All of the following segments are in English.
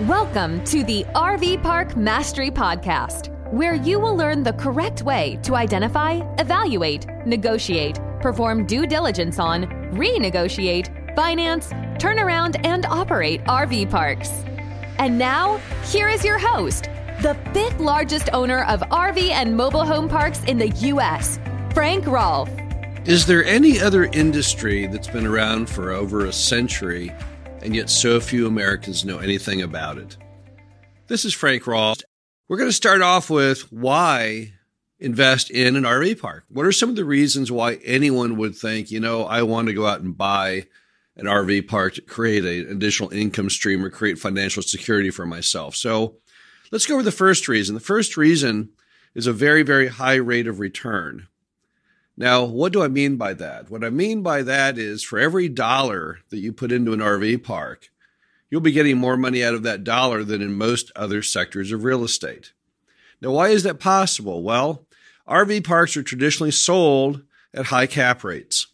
Welcome to the RV Park Mastery Podcast, where you will learn the correct way to identify, evaluate, negotiate, perform due diligence on, renegotiate, finance, turn around, and operate RV parks. And now, here is your host, the fifth largest owner of RV and mobile home parks in the U.S., Frank Rolfe. Is there any other industry that's been around for over a century and yet so few Americans know anything about it? This is Frank Rolfe. We're going to start off with why invest in an RV park. What are some of the reasons why anyone would think, you know, I want to go out and buy an RV park to create an additional income stream or create financial security for myself? So let's go over the first reason. The first reason is a very, very high rate of return. Now, what do I mean by that? What I mean by that is for every dollar that you put into an RV park, you'll be getting more money out of that dollar than in most other sectors of real estate. Now, why is that possible? Well, RV parks are traditionally sold at high cap rates.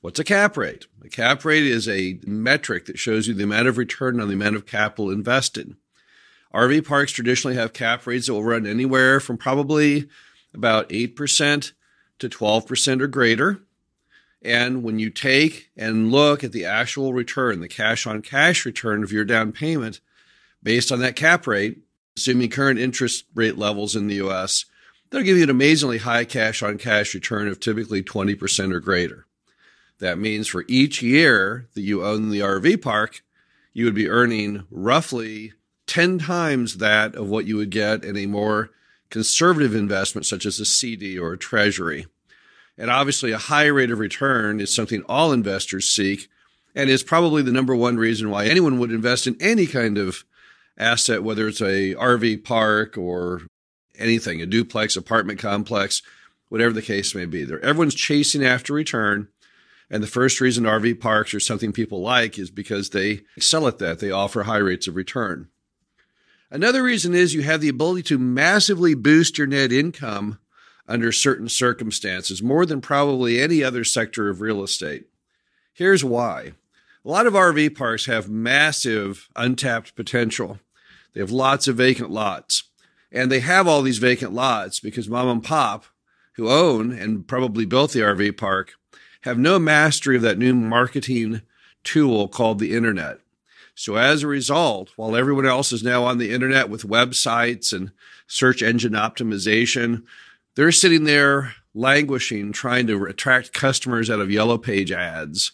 What's a cap rate? A cap rate is a metric that shows you the amount of return on the amount of capital invested. RV parks traditionally have cap rates that will run anywhere from probably about 8% to 12% or greater. And when you take and look at the actual return, the cash on cash return of your down payment based on that cap rate, assuming current interest rate levels in the US, they'll give you an amazingly high cash on cash return of typically 20% or greater. That means for each year that you own the RV park, you would be earning roughly 10 times that of what you would get in a more conservative investment such as a CD or a treasury. And obviously, a high rate of return is something all investors seek and is probably the number one reason why anyone would invest in any kind of asset, whether it's a RV park or anything, a duplex, apartment complex, whatever the case may be. Everyone's chasing after return. And the first reason RV parks are something people like is because they excel at that. They offer high rates of return. Another reason is you have the ability to massively boost your net income under certain circumstances, more than probably any other sector of real estate. Here's why. A lot of RV parks have massive untapped potential. They have lots of vacant lots. And they have all these vacant lots because mom and pop, who own and probably built the RV park, have no mastery of that new marketing tool called the internet. So as a result, while everyone else is now on the internet with websites and search engine optimization, they're sitting there languishing, trying to attract customers out of yellow page ads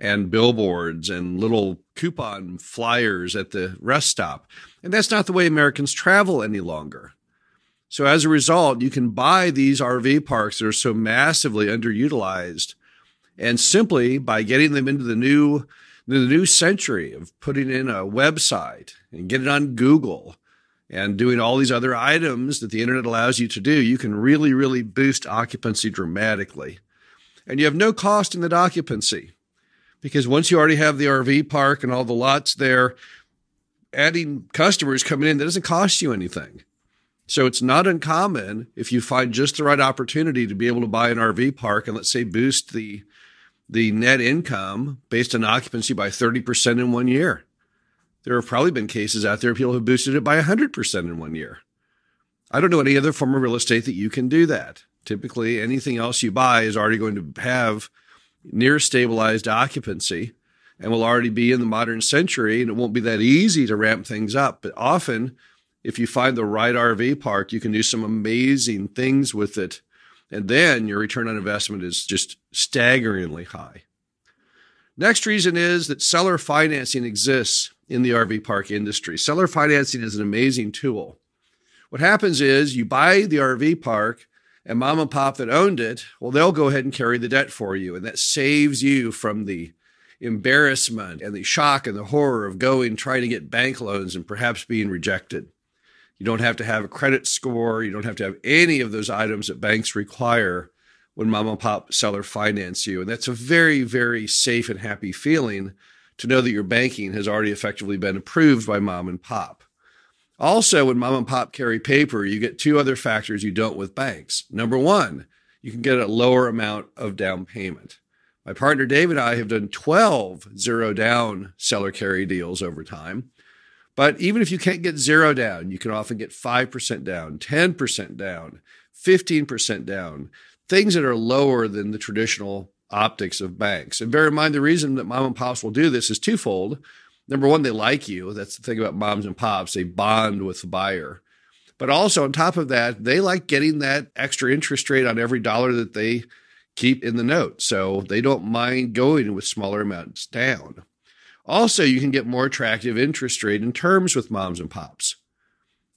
and billboards and little coupon flyers at the rest stop. And that's not the way Americans travel any longer. So as a result, you can buy these RV parks that are so massively underutilized and simply by getting them into the new the new century of putting in a website and get it on Google and doing all these other items that the internet allows you to do, you can really, really boost occupancy dramatically. And you have no cost in that occupancy because once you already have the RV park and all the lots there, adding customers coming in, that doesn't cost you anything. So it's not uncommon if you find just the right opportunity to be able to buy an RV park and let's say boost the the net income based on occupancy by 30% in one year. There have probably been cases out there of people have boosted it by 100% in one year. I don't know any other form of real estate that you can do that. Typically, anything else you buy is already going to have near stabilized occupancy and will already be in the modern century, and it won't be that easy to ramp things up. But often, if you find the right RV park, you can do some amazing things with it. And then your return on investment is just staggeringly high. Next reason is that seller financing exists in the RV park industry. Seller financing is an amazing tool. What happens is you buy the RV park and mom and pop that owned it, well, they'll go ahead and carry the debt for you. And that saves you from the embarrassment and the shock and the horror of going, trying to get bank loans and perhaps being rejected. You don't have to have a credit score. You don't have to have any of those items that banks require when mom and pop seller finance you. And that's a very, very safe and happy feeling to know that your banking has already effectively been approved by mom and pop. Also, when mom and pop carry paper, you get two other factors you don't with banks. Number one, you can get a lower amount of down payment. My partner Dave and I have done 12 zero down seller carry deals over time. But even if you can't get zero down, you can often get 5% down, 10% down, 15% down, things that are lower than the traditional optics of banks. And bear in mind, the reason that mom and pops will do this is twofold. Number one, they like you. That's the thing about moms and pops. They bond with the buyer. But also, on top of that, they like getting that extra interest rate on every dollar that they keep in the note. So they don't mind going with smaller amounts down. Also, you can get more attractive interest rate and terms with moms and pops.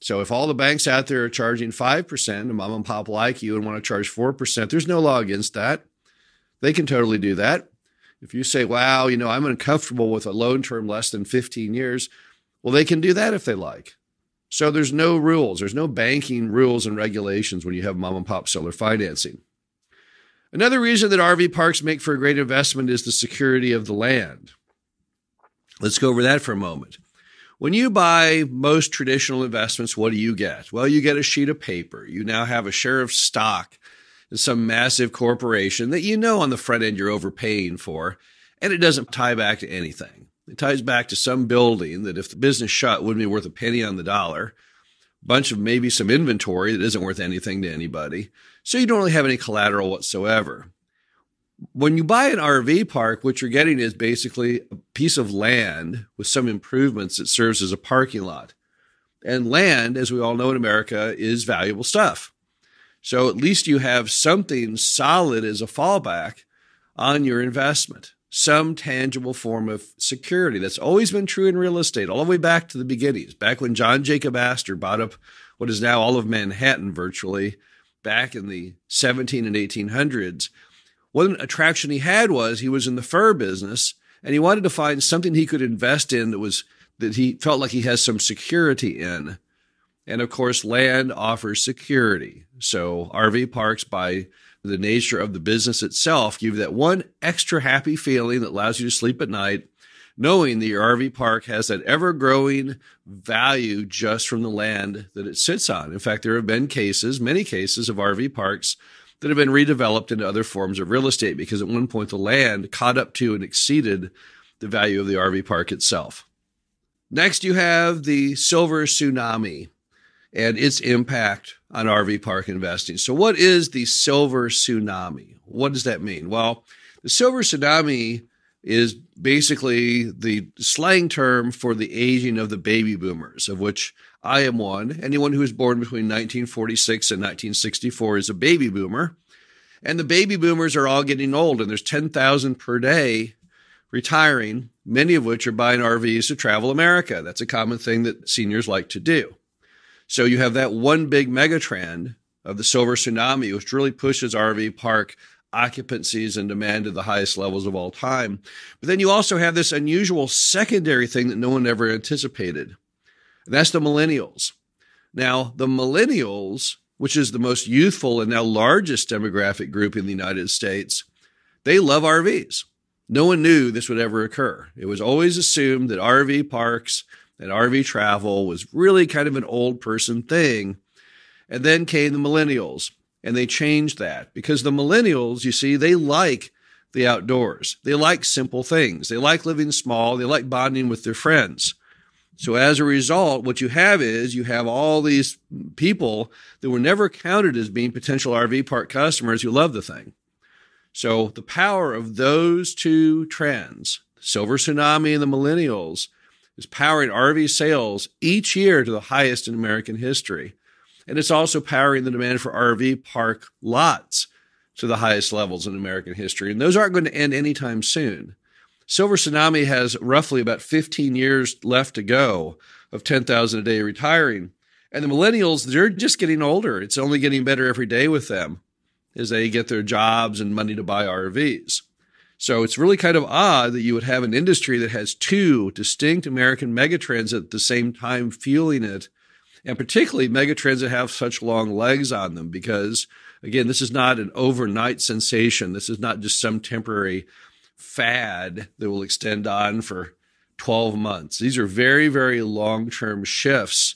So if all the banks out there are charging 5% and mom and pop like you and want to charge 4%, there's no law against that. They can totally do that. If you say, wow, you know, I'm uncomfortable with a loan term less than 15 years, well, they can do that if they like. So there's no rules. There's no banking rules and regulations when you have mom and pop seller financing. Another reason that RV parks make for a great investment is the security of the land. Let's go over that for a moment. When you buy most traditional investments, what do you get? Well, you get a sheet of paper. You now have a share of stock in some massive corporation that you know on the front end you're overpaying for, and it doesn't tie back to anything. It ties back to some building that if the business shut wouldn't be worth a penny on the dollar, a bunch of maybe some inventory that isn't worth anything to anybody. So you don't really have any collateral whatsoever. When you buy an RV park, what you're getting is basically a piece of land with some improvements that serves as a parking lot. And land, as we all know in America, is valuable stuff. So at least you have something solid as a fallback on your investment some tangible form of security. That's always been true in real estate, all the way back to the beginnings, back when John Jacob Astor bought up what is now all of Manhattan virtually back in the 17 and 1800s. One attraction he had was he was in the fur business and he wanted to find something he could invest in that was that he felt like he has some security in. And of course, land offers security. So RV parks by the nature of the business itself give you that one extra happy feeling that allows you to sleep at night, knowing that your RV park has that ever growing value just from the land that it sits on. In fact, there have been cases, many cases of RV parks that have been redeveloped into other forms of real estate because at one point the land caught up to and exceeded the value of the RV park itself. Next, you have the silver tsunami and its impact on RV park investing. So, what is the silver tsunami? What does that mean? Well, the silver tsunami is basically the slang term for the aging of the baby boomers, of which I am one. Anyone who was born between 1946 and 1964 is a baby boomer. And the baby boomers are all getting old, and there's 10,000 per day retiring, many of which are buying RVs to travel America. That's a common thing that seniors like to do. So you have that one big megatrend of the silver tsunami, which really pushes RV park occupancies and demand to the highest levels of all time. But then you also have this unusual secondary thing that no one ever anticipated. That's the millennials. Now, the millennials, which is the most youthful and now largest demographic group in the United States, they love RVs. No one knew this would ever occur. It was always assumed that RV parks and RV travel was really kind of an old person thing. And then came the millennials, and they changed that because the millennials, you see, they like the outdoors. They like simple things. They like living small. They like bonding with their friends. So as a result, what you have is you have all these people that were never counted as being potential RV park customers who love the thing. So the power of those two trends, silver tsunami and the millennials, is powering RV sales each year to the highest in American history. And it's also powering the demand for RV park lots to the highest levels in American history. And those aren't going to end anytime soon. Silver Tsunami has roughly about 15 years left to go of 10,000 a day retiring. And the millennials, they're just getting older. It's only getting better every day with them as they get their jobs and money to buy RVs. So it's really kind of odd that you would have an industry that has two distinct American megatrends at the same time fueling it. And particularly megatrends that have such long legs on them, because again, this is not an overnight sensation. This is not just some temporary fad that will extend on for 12 months. These are very, very long term shifts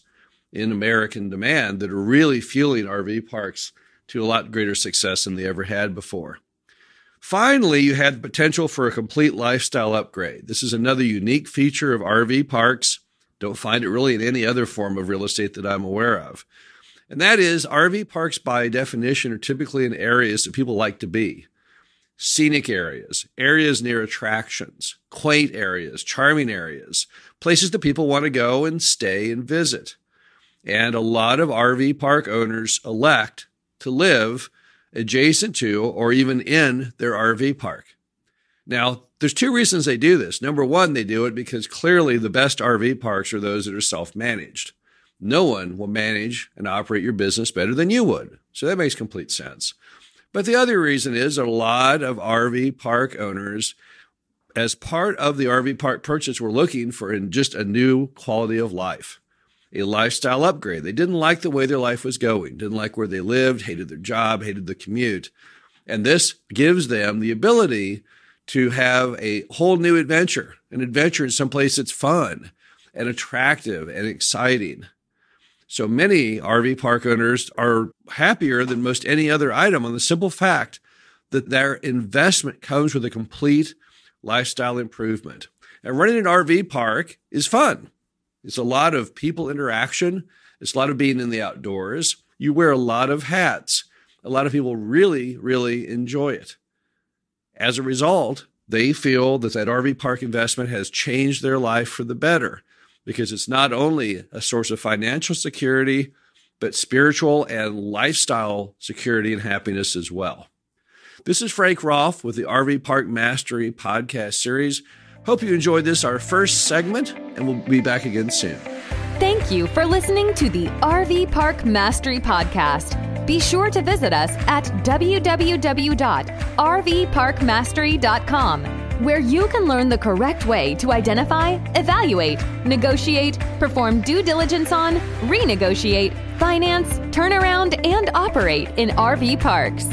in American demand that are really fueling RV parks to a lot greater success than they ever had before. Finally, you had potential for a complete lifestyle upgrade. This is another unique feature of RV parks, Don't find it really in any other form of real estate that I'm aware of. And that is RV parks by definition are typically in areas that people like to be. Scenic areas, areas near attractions, quaint areas, charming areas, places that people want to go and stay and visit. And a lot of RV park owners elect to live adjacent to or even in their RV park. Now, there's two reasons they do this. Number one, they do it because clearly the best RV parks are those that are self managed. No one will manage and operate your business better than you would. So that makes complete sense. But the other reason is a lot of RV park owners, as part of the RV park purchase, were looking for in just a new quality of life, a lifestyle upgrade. They didn't like the way their life was going, didn't like where they lived, hated their job, hated the commute. And this gives them the ability to have a whole new adventure, an adventure in some place that's fun and attractive and exciting. So many RV park owners are happier than most any other item on the simple fact that their investment comes with a complete lifestyle improvement. And running an RV park is fun. It's a lot of people interaction. It's a lot of being in the outdoors. You wear a lot of hats. A lot of people really, really enjoy it. As a result, they feel that that RV park investment has changed their life for the better because it's not only a source of financial security, but spiritual and lifestyle security and happiness as well. This is Frank Rolfe with the RV Park Mastery podcast series. Hope you enjoyed this, our first segment, and we'll be back again soon. Thank you for listening to the RV Park Mastery Podcast. Be sure to visit us at www.rvparkmastery.com, where you can learn the correct way to identify, evaluate, negotiate, perform due diligence on, renegotiate, finance, turn around, and operate in RV parks.